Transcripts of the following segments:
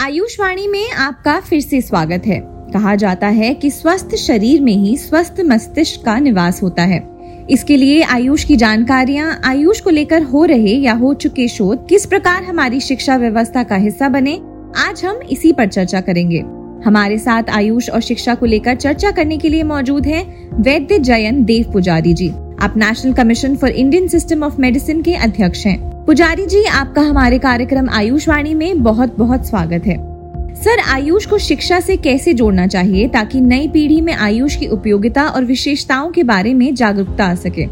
आयुषवाणी में आपका फिर से स्वागत है। कहा जाता है कि स्वस्थ शरीर में ही स्वस्थ मस्तिष्क का निवास होता है। इसके लिए आयुष की जानकारियाँ आयुष को लेकर हो रहे या हो चुके शोध किस प्रकार हमारी शिक्षा व्यवस्था का हिस्सा बने, आज हम इसी पर चर्चा करेंगे। हमारे साथ आयुष और शिक्षा को लेकर चर्चा करने के लिए मौजूद हैं वैद्य जयन देव पुजारी जी। आप national commission for Indian system of medicine के अध्यक्ष हैं। पुजारी जी, आपका हमारे कार्यक्रम आयुषवाणी में बहुत बहुत स्वागत है। सर, आयुष को शिक्षा से कैसे जोड़ना चाहिए ताकि नई पीढ़ी में आयुष की उपयोगिता और विशेषताओं के बारे में जागरूकता आ सके?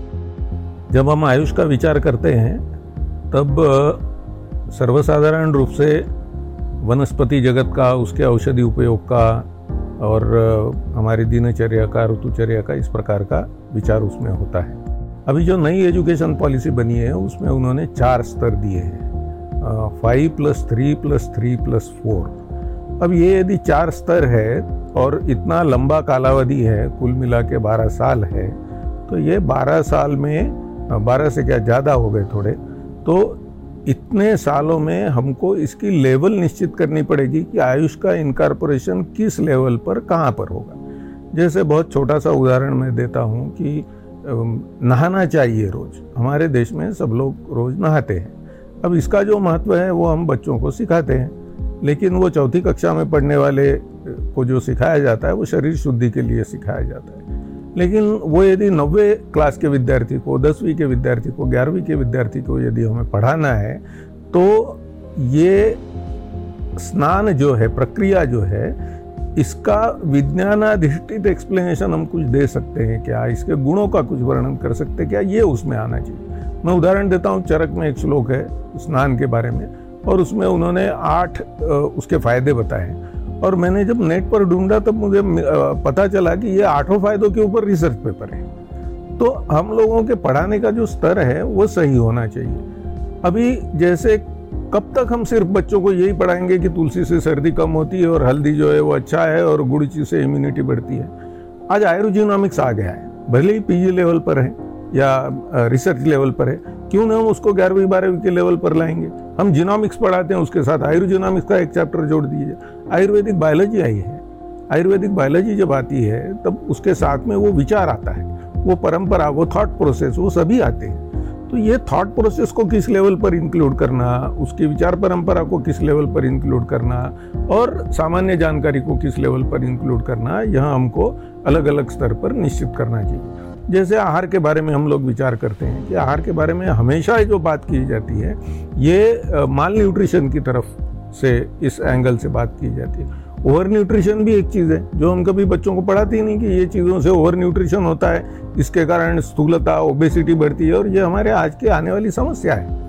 जब हम आयुष का विचार करते हैं, तब सर्वसाधारण रूप से वनस्पति जगत का, उसके औषधि उपयोग का और हमारी दिनचर्या का, ऋतुचर्या का इस प्रकार का विचार उसमें होता है। अभी जो नई एजुकेशन पॉलिसी बनी है, उसमें उन्होंने चार स्तर दिए हैं। Five plus three plus three plus four अब ये यदि चार स्तर है और इतना लंबा कालावधि है, कुल मिला के बारह साल है तो ये बारह साल में, बारह से क्या, ज़्यादा हो गए थोड़े तो इतने सालों में हमको इसकी लेवल निश्चित करनी पड़ेगी कि आयुष का इनकारपोरेशन किस लेवल पर कहाँ पर होगा। जैसे बहुत छोटा सा उदाहरण मैं देता हूँ कि नहाना चाहिए रोज। हमारे देश में सब लोग रोज नहाते हैं। अब इसका जो महत्व है वो हम बच्चों को सिखाते हैं। लेकिन वो चौथी कक्षा में पढ़ने वाले को जो सिखाया जाता है वो शरीर शुद्धि के लिए सिखाया जाता है। लेकिन वो यदि नब्बे क्लास के विद्यार्थी को, दसवीं के विद्यार्थी को, ग्यारहवीं के विद्यार्थी को यदि हमें पढ़ाना है तो ये स्नान जो है, प्रक्रिया जो है, इसका विज्ञानाधिष्ठित एक्सप्लेनेशन हम कुछ दे सकते हैं क्या? इसके गुणों का कुछ वर्णन कर सकते हैं क्या? ये उसमें आना चाहिए। मैं उदाहरण देता हूँ, चरक में एक श्लोक है, स्नान के बारे में, और उसमें उन्होंने आठ उसके फ़ायदे बताए और मैंने जब नेट पर ढूंढा, तब मुझे पता चला कि ये आठों फायदों के ऊपर रिसर्च पेपर है। तो हम लोगों के पढ़ाने का जो स्तर है, वो सही होना चाहिए। अभी जैसे कब तक हम सिर्फ़ बच्चों को यही पढ़ाएँगे कि तुलसी से सर्दी कम होती है और हल्दी जो है वो अच्छा है और गुड़ चीज़ से इम्यूनिटी बढ़ती है? आज आयुर्जीनोमिक्स आ गया है। भले ही पीजी लेवल पर है। या रिसर्च लेवल पर है, क्यों ना हम उसको ग्यारहवीं, बारहवीं के लेवल पर लाएँगे? हम जीनोमिक्स पढ़ाते हैं उसके साथ आयुर्जीनोमिक्स का एक चैप्टर जोड़ दीजिए। आयुर्वेदिक बायोलॉजी आई है। आयुर्वेदिक बायोलॉजी जब आती है, तब उसके साथ में वो विचार आता है, वो परंपरा, वो थॉट प्रोसेस वो सभी आते हैं। तो ये थॉट प्रोसेस को किस लेवल पर इंक्लूड करना, उसकी विचार परंपरा को किस लेवल पर इंक्लूड करना, और सामान्य जानकारी को किस लेवल पर इंक्लूड करना, यह हमको अलग अलग स्तर पर निश्चित करना चाहिए। जैसे आहार के बारे में हम लोग विचार करते हैं कि आहार के बारे में हमेशा जो बात की जाती है, ये माल न्यूट्रिशन की तरफ़ से, इस एंगल से बात की जाती है। ओवर न्यूट्रिशन भी एक चीज़ है, जो हम कभी बच्चों को पढ़ाते ही नहीं कि ये चीज़ों से ओवर न्यूट्रिशन होता है, इसके कारण स्थूलता ओबेसिटी बढ़ती है और ये हमारे आज की आने वाली समस्या है।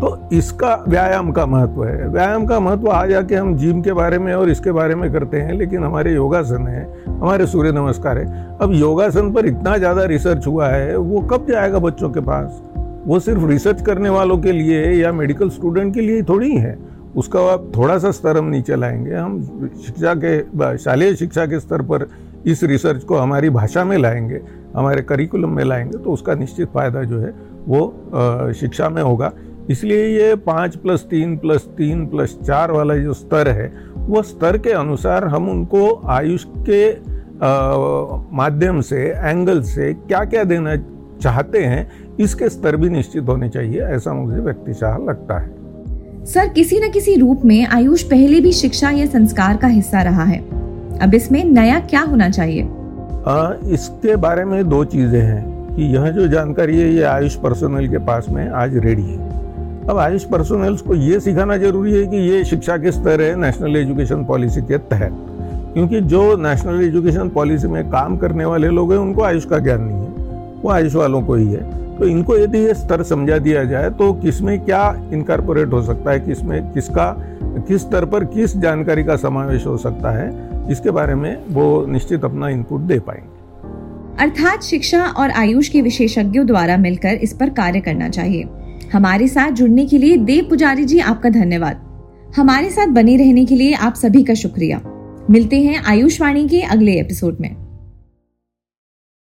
तो इसका व्यायाम का महत्व है। व्यायाम का महत्व आ जाके हम जिम के बारे में और इसके बारे में करते हैं, लेकिन हमारे योगासन है, हमारे सूर्य नमस्कार है। अब योगासन पर इतना ज़्यादा रिसर्च हुआ है, वो कब जाएगा बच्चों के पास? वो सिर्फ़ रिसर्च करने वालों के लिए या मेडिकल स्टूडेंट के लिए थोड़ी है? उसका अब थोड़ा सा स्तर हम नीचे लाएँगे। हम शिक्षा के, शालेय शिक्षा के स्तर पर इस रिसर्च को हमारी भाषा में लाएँगे, हमारे करिकुलम में लाएँगे तो उसका निश्चित फ़ायदा जो है, वो शिक्षा में होगा। इसलिए ये पाँच प्लस तीन प्लस तीन प्लस चार वाला जो स्तर है वो स्तर के अनुसार हम उनको आयुष के माध्यम से एंगल से क्या क्या देना चाहते हैं इसके स्तर भी निश्चित होने चाहिए ऐसा मुझे व्यक्तिशाह लगता है। सर किसी न किसी रूप में आयुष पहले भी शिक्षा या संस्कार का हिस्सा रहा है। अब इसमें नया क्या होना चाहिए? आ, इसके बारे में दो चीज़ें हैं कि यह जो जानकारी है ये आयुष पर्सनल के पास में आज रेडी है। अब आयुष पर्सनल्स को ये सिखाना ज़रूरी है कि ये शिक्षा के स्तर है नेशनल एजुकेशन पॉलिसी के तहत। क्योंकि जो नेशनल एजुकेशन पॉलिसी में काम करने वाले लोग हैं, उनको आयुष का ज्ञान नहीं है। वो आयुष वालों को ही है। तो इनको यदि ये स्तर समझा दिया जाए तो किसमें क्या इनकारपोरेट हो सकता है, किसमें, किसका, किस स्तर पर किस जानकारी का समावेश हो सकता है, इसके बारे में वो निश्चित अपना इनपुट दे पाएँगे। अर्थात शिक्षा और आयुष के विशेषज्ञों द्वारा मिलकर इस पर कार्य करना चाहिए। हमारे साथ जुड़ने के लिए देव पुजारी जी आपका धन्यवाद। हमारे साथ बने रहने के लिए आप सभी का शुक्रिया। मिलते हैं आयुषवाणी के अगले एपिसोड में।